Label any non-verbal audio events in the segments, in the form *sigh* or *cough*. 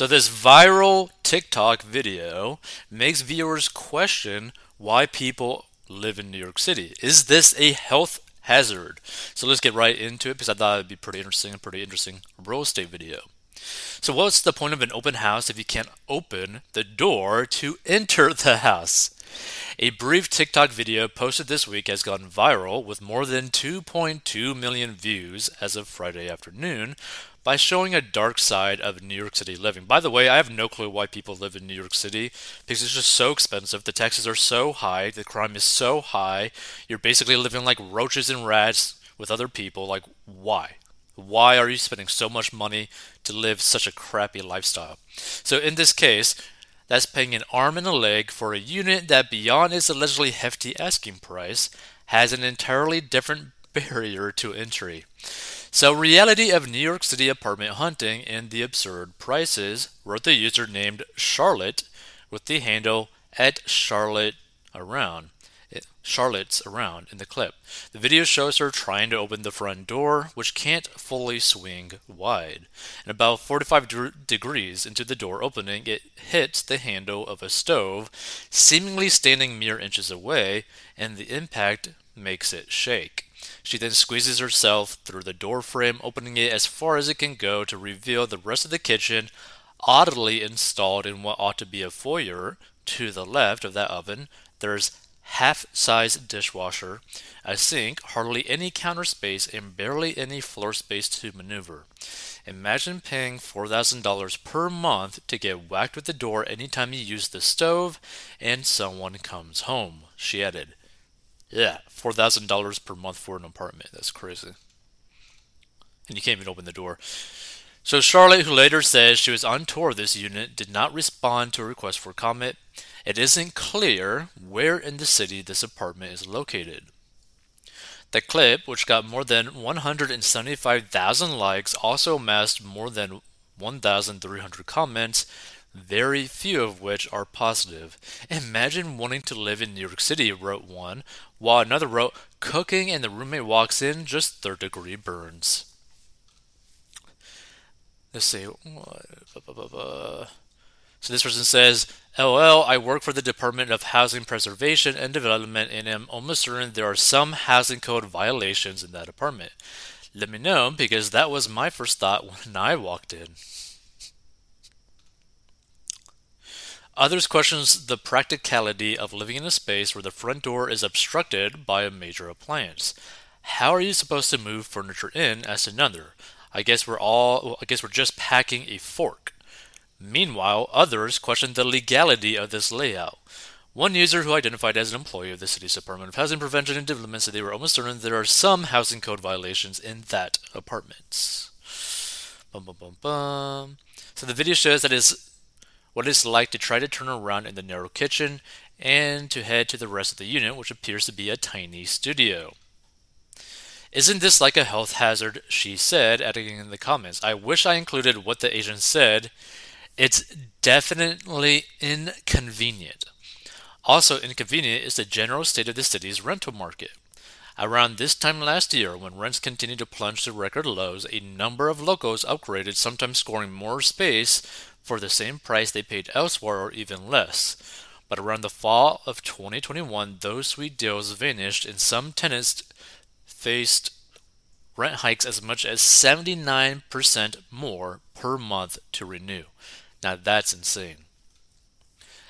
So, this viral TikTok video makes viewers question why people live in New York City. Is this a health hazard? So, let's get right into it because I thought it'd be pretty interesting, pretty interesting real estate video. So, what's the point of an open house if you can't open the door to enter the house? A brief TikTok video posted this week has gone viral with more than 2.2 million views as of Friday afternoon by showing a dark side of New York City living. By the way, I have no clue why people live in New York City because it's just so expensive. The taxes are so high, the crime is so high. You're basically living like roaches and rats with other people. Like, why? Why are you spending so much money to live such a crappy lifestyle? So, in this case, that's paying an arm and a leg for a unit that, beyond its allegedly hefty asking price, has an entirely different *laughs* barrier to entry. So, reality of New York City apartment hunting and the absurd prices, wrote the user named Charlotte with the handle at Charlotte Around. Charlotte's around in the clip. The video shows her trying to open the front door, which can't fully swing wide. And about 45 de- degrees into the door opening, it hits the handle of a stove, seemingly standing mere inches away, and the impact makes it shake. She then squeezes herself through the door frame, opening it as far as it can go to reveal the rest of the kitchen, oddly installed in what ought to be a foyer. To the left of that oven, there's half size dishwasher, a sink, hardly any counter space, and barely any floor space to maneuver. Imagine paying $4,000 per month to get whacked with the door anytime you use the stove and someone comes home, she added. Yeah, $4,000 per month for an apartment. That's crazy. And you can't even open the door. So Charlotte, who later says she was on tour of this unit, did not respond to a request for comment. It isn't clear where in the city this apartment is located. The clip, which got more than 175,000 likes, also amassed more than 1,300 comments, very few of which are positive. Imagine wanting to live in New York City, wrote one, while another wrote, Cooking and the roommate walks in, just third degree burns. Let's see. So this person says, LOL, I work for the Department of Housing Preservation and Development and am almost certain there are some housing code violations in that apartment. Let me know because that was my first thought when I walked in. Others questions the practicality of living in a space where the front door is obstructed by a major appliance. How are you supposed to move furniture in? asked another. I guess we're all I guess we're just packing a fork. Meanwhile, others questioned the legality of this layout. One user who identified as an employee of the city's Department of Housing Prevention and Development said they were almost certain there are some housing code violations in that apartment. Bum, bum, bum, bum. So the video shows that is what it's like to try to turn around in the narrow kitchen and to head to the rest of the unit, which appears to be a tiny studio. Isn't this like a health hazard? She said, adding in the comments. I wish I included what the agent said it's definitely inconvenient. Also, inconvenient is the general state of the city's rental market. Around this time last year, when rents continued to plunge to record lows, a number of locals upgraded, sometimes scoring more space for the same price they paid elsewhere or even less. But around the fall of 2021, those sweet deals vanished, and some tenants faced rent hikes as much as 79% more per month to renew. Now that's insane.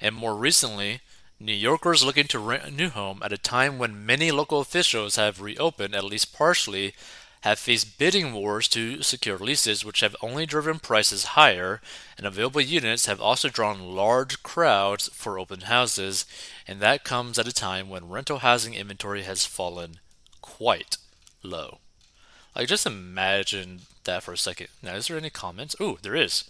And more recently, New Yorkers looking to rent a new home at a time when many local officials have reopened, at least partially, have faced bidding wars to secure leases, which have only driven prices higher, and available units have also drawn large crowds for open houses, and that comes at a time when rental housing inventory has fallen quite low. Like, just imagine that for a second. Now, is there any comments? Oh, there is.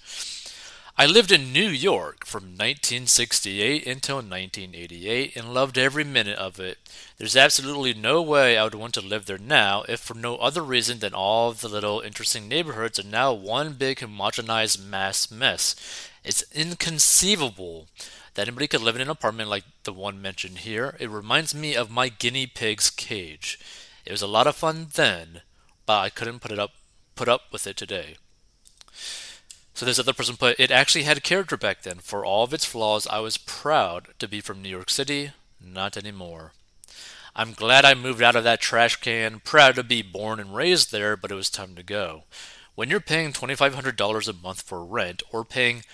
I lived in New York from 1968 until 1988 and loved every minute of it. There's absolutely no way I would want to live there now if for no other reason than all the little interesting neighborhoods are now one big homogenized mass mess. It's inconceivable that anybody could live in an apartment like the one mentioned here. It reminds me of my guinea pig's cage. It was a lot of fun then, but I couldn't put it up put up with it today. So this other person put, it actually had character back then. For all of its flaws, I was proud to be from New York City. Not anymore. I'm glad I moved out of that trash can, proud to be born and raised there, but it was time to go. When you're paying $2,500 a month for rent, or paying,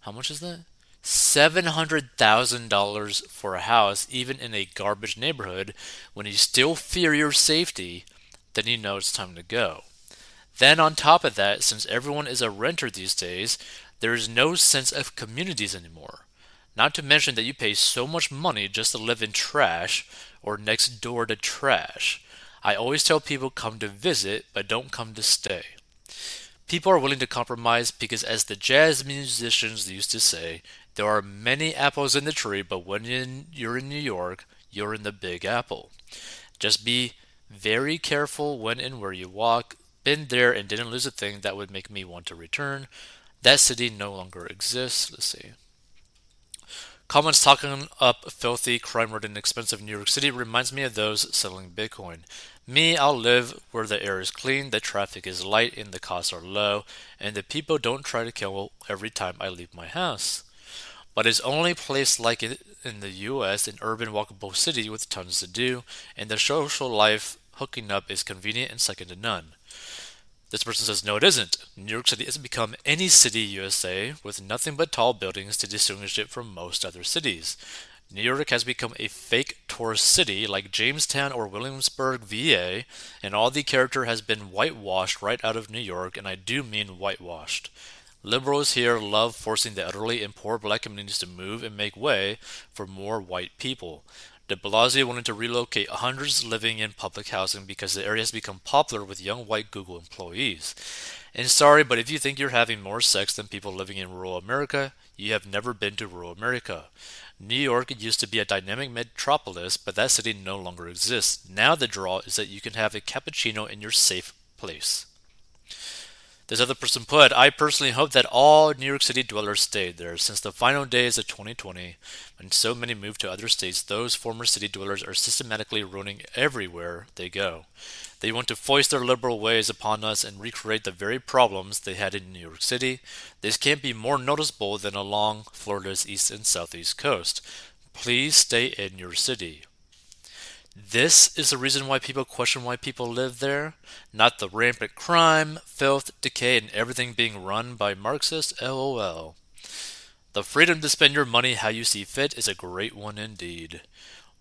how much is that? $700,000 for a house, even in a garbage neighborhood, when you still fear your safety, then you know it's time to go. Then, on top of that, since everyone is a renter these days, there is no sense of communities anymore. Not to mention that you pay so much money just to live in trash or next door to trash. I always tell people come to visit, but don't come to stay. People are willing to compromise because, as the jazz musicians used to say, there are many apples in the tree, but when you're in New York, you're in the Big Apple. Just be very careful when and where you walk. Been there and didn't lose a thing that would make me want to return. That city no longer exists. Let's see. Comments talking up filthy, crime ridden, expensive New York City reminds me of those selling Bitcoin. Me, I'll live where the air is clean, the traffic is light, and the costs are low, and the people don't try to kill every time I leave my house. But it's only place like it in the US, an urban walkable city with tons to do, and the social life hooking up is convenient and second to none. This person says, no, it isn't. New York City has become any city USA with nothing but tall buildings to distinguish it from most other cities. New York has become a fake tourist city like Jamestown or Williamsburg, VA, and all the character has been whitewashed right out of New York, and I do mean whitewashed. Liberals here love forcing the elderly and poor black communities to move and make way for more white people. De Blasio wanted to relocate hundreds living in public housing because the area has become popular with young white Google employees. And sorry, but if you think you're having more sex than people living in rural America, you have never been to rural America. New York used to be a dynamic metropolis, but that city no longer exists. Now the draw is that you can have a cappuccino in your safe place. This other person put, I personally hope that all New York City dwellers stayed there. Since the final days of 2020, when so many moved to other states, those former city dwellers are systematically ruining everywhere they go. They want to foist their liberal ways upon us and recreate the very problems they had in New York City. This can't be more noticeable than along Florida's east and southeast coast. Please stay in your city. This is the reason why people question why people live there, not the rampant crime, filth, decay, and everything being run by Marxists. LOL. The freedom to spend your money how you see fit is a great one indeed.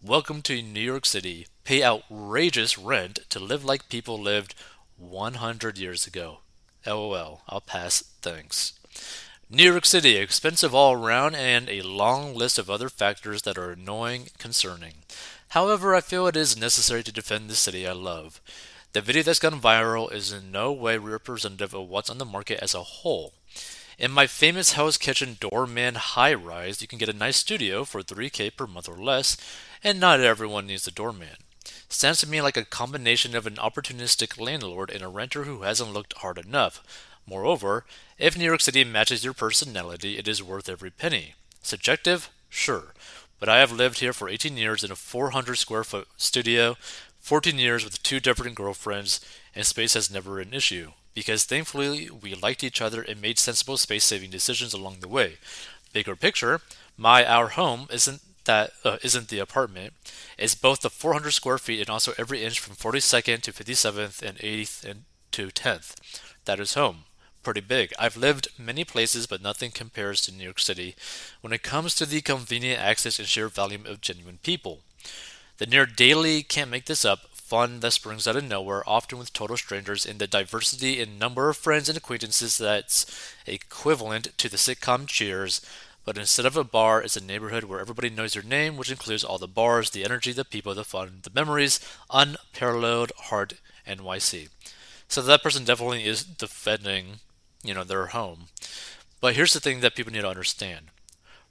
Welcome to New York City. Pay outrageous rent to live like people lived 100 years ago. LOL. I'll pass. Thanks. New York City, expensive all around, and a long list of other factors that are annoying, concerning. However, I feel it is necessary to defend the city I love. The video that's gone viral is in no way representative of what's on the market as a whole. In my famous Hell's Kitchen doorman high rise, you can get a nice studio for 3k per month or less, and not everyone needs a doorman. Sounds to me like a combination of an opportunistic landlord and a renter who hasn't looked hard enough. Moreover, if New York City matches your personality, it is worth every penny. Subjective? Sure but I have lived here for 18 years in a 400 square foot studio, 14 years with two different girlfriends, and space has never been an issue. Because thankfully we liked each other and made sensible space saving decisions along the way. Bigger picture, my our home isn't that uh, not the apartment. It's both the 400 square feet and also every inch from 42nd to 57th and 8th and to 10th. That is home pretty big. I've lived many places, but nothing compares to New York City when it comes to the convenient access and sheer volume of genuine people. The near daily can't make this up fun that springs out of nowhere, often with total strangers, and the diversity in number of friends and acquaintances that's equivalent to the sitcom Cheers. But instead of a bar, it's a neighborhood where everybody knows your name, which includes all the bars, the energy, the people, the fun, the memories, unparalleled heart NYC. So that person definitely is defending you know, their home. But here's the thing that people need to understand.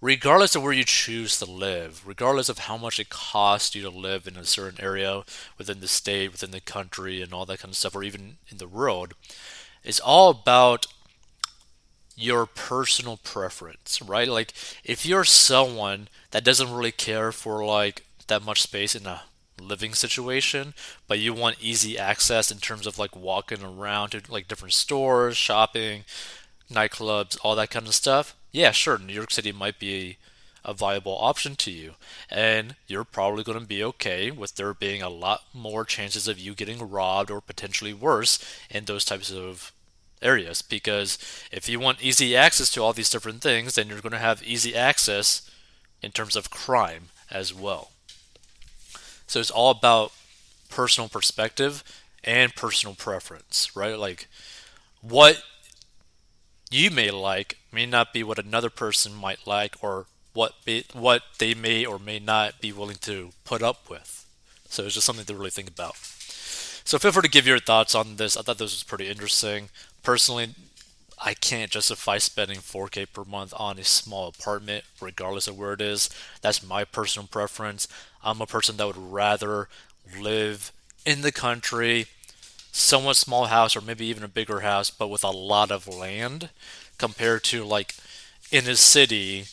Regardless of where you choose to live, regardless of how much it costs you to live in a certain area within the state, within the country, and all that kind of stuff, or even in the world, it's all about your personal preference, right? Like, if you're someone that doesn't really care for like that much space in a living situation, but you want easy access in terms of like walking around to like different stores, shopping, nightclubs, all that kind of stuff, yeah, sure, New York City might be a viable option to you. And you're probably going to be okay with there being a lot more chances of you getting robbed or potentially worse in those types of areas. Because if you want easy access to all these different things, then you're going to have easy access in terms of crime as well. So it's all about personal perspective and personal preference, right? Like what you may like may not be what another person might like or what be, what they may or may not be willing to put up with. So it's just something to really think about. So feel free to give your thoughts on this. I thought this was pretty interesting. Personally, I can't justify spending 4K per month on a small apartment, regardless of where it is. That's my personal preference. I'm a person that would rather live in the country, somewhat small house, or maybe even a bigger house, but with a lot of land, compared to like in a city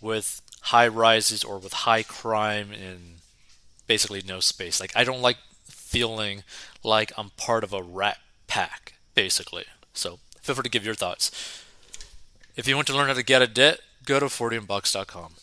with high rises or with high crime and basically no space. Like I don't like feeling like I'm part of a rat pack, basically. So feel free to give your thoughts. If you want to learn how to get a debt, go to 40bucks.com.